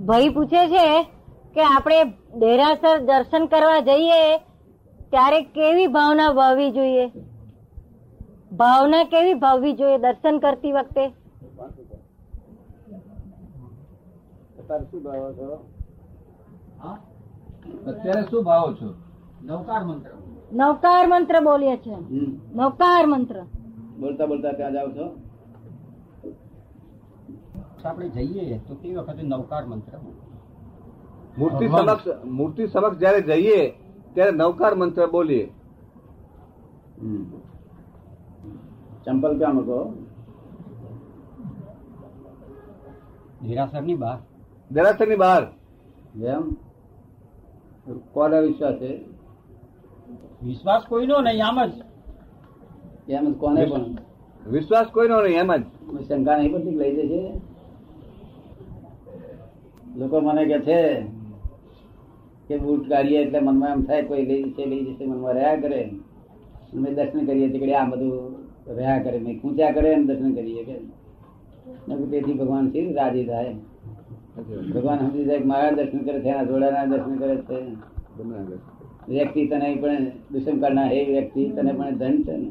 ભાઈ પૂછે છે કે આપણે દેરાસર દર્શન કરવા જઈએ ત્યારે કેવી ભાવના ભાવવી જોઈએ? ભાવના કેવી ભાવવી જોઈએ દર્શન કરતી વખતે? અત્યારે શું ભાવો છો? હા? અત્યારે શું ભાવો છો? નવકાર મંત્ર. નવકાર મંત્ર બોલીએ છે. નવકાર મંત્ર. બોલતા બોલતા ત્યાં જાવ છો? આપણે જઈએ તો તે વખતે નવકાર મંત્ર મૂર્તિ સમક્ષ મૂર્તિ સમક્ષ જયારે જઈએ ત્યારે નવકાર મંત્ર બોલીએ. ચંપલ ક્યાં મૂકો? દેરાસરની બહાર. દેરાસરની બહાર. જેમ કોને વિશ્વાસ છે? વિશ્વાસ કોઈનો નહીં આમ જ. એમ જ કોને પણ? વિશ્વાસ કોઈનો નહીં એમ જ. શંકા નહીં પડતી લઈ જશે? લોકો મને કે છે કે બૂટ કાઢીએ એટલે મનમાં એમ થાય કોઈ લઈ જશે લઈ જશે, મનમાં રહ્યા કરે. અમે દર્શન કરીએ કે આ બધું રહ્યા કરે. મેં ખૂંચ્યા કરે એમ દર્શન કરીએ કે તેથી ભગવાન શી રાજી થાય? ભગવાન સમજી જાય મારા દર્શન કરે છે જોડાના દર્શન કરે છે. વ્યક્તિ તને પણ દુષ્મ કરના એ વ્યક્તિ તને પણ ધન છે ને.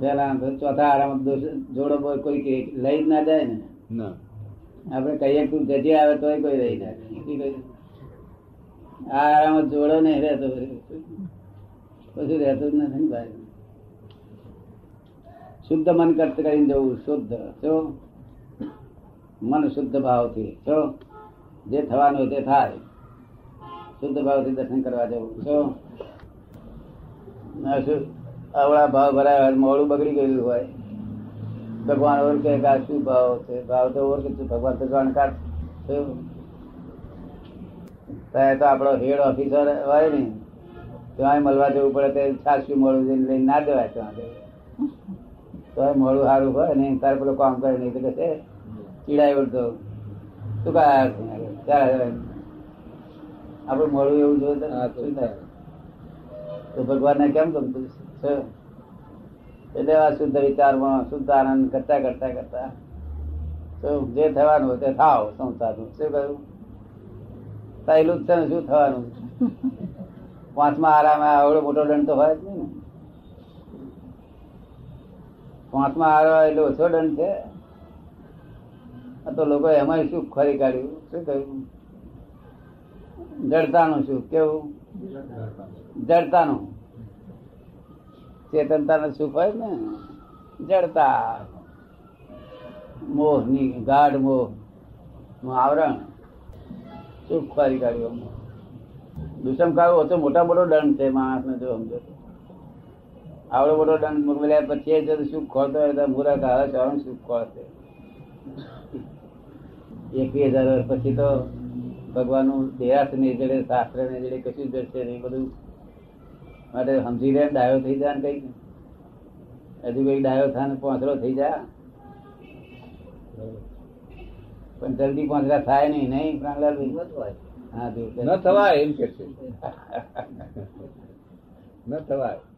તો ચોથા આરામ જોડો બોલ કોઈ લઈ જ ના જાય ને. આપડે આપણે કહીએ કે તું જજે આવે તોય કોઈ રહી જાય. આ આરામ જોડો નહીં રહેતો પછી રહેતું જ નથી ભાઈ. શુદ્ધ મન કરત કરીને જવું શુદ્ધ જો. મન શુદ્ધ ભાવથી જો. જે થવાનું હોય તે થાય. શુદ્ધ ભાવથી દર્શન કરવા જવું જો. ના અવળા ભાવ ભરાય હોય મોડું બગડી ગયેલું હોય. ભગવાન ઓર કે આ શું ભાવ છે? ભાવ તો ઓર કે ભગવાન તો જાણકાર. ત્યાં તો આપણો હેડ ઓફિસર હોય ને ત્યાં મળવા જવું પડે તે સાચું મોડું જઈને લઈને ના દેવાય ત્યાં તો મોડું સારું હોય ને તારે પેલો કામ કરે નહીં તો કે ચીડાય વળતો શું કાય ત્યારે આપણું મોડું એવું જોયું શું થાય? તો ભગવાનને કેમ ગમતું એટલે આ શુદ્ધ વિચારમાં શુદ્ધ આનંદ કરતા કરતા કરતા તો જે થવાનું તે થાવ સંસારનું. શું કહ્યું? પહેલું જ છે ને, શું થવાનું? પાંચમા આરામે આવડો મોટો દંડ તો હોય જ નહીં ને. પાંચમા આરામ એટલે ઓછો દંડ છે. આ તો લોકો એમાં શું ખરી કાઢ્યું? શું કહ્યું? જડતાનું શું? કેવું? જડતાનું. ચેતનતાનું સુખ હોય ને? જડતા. મોહની ગાઢ મોહ, આવરણ. સુખ ફરી કાઢ્યું દુષ્મ કાઢવો તો મોટા મોટો દંડ છે માણસ ને જો સમજો. આવડો મોટો દંડ મોકલ્યા પછી જો સુખ ખોલતો હોય તો મૂરા છે આવું સુખ ખોલશે. એકવીસ હજાર પછી તો ભગવાનનું દેહાસ ને જડે શાસ્ત્ર ને જડે કશું જશે નહીં. બધું માટે સમજી લે ડાયો થઈ જાય ને કઈ હજુ કઈ ડાયો થાય ને પોંચરો થઈ જાય પણ જલ્દી પોંચરા થાય નહીં નહીં પ્રાણલાલભાઈ? હા જો ન થવાય એમ કે છે. ન થવાય.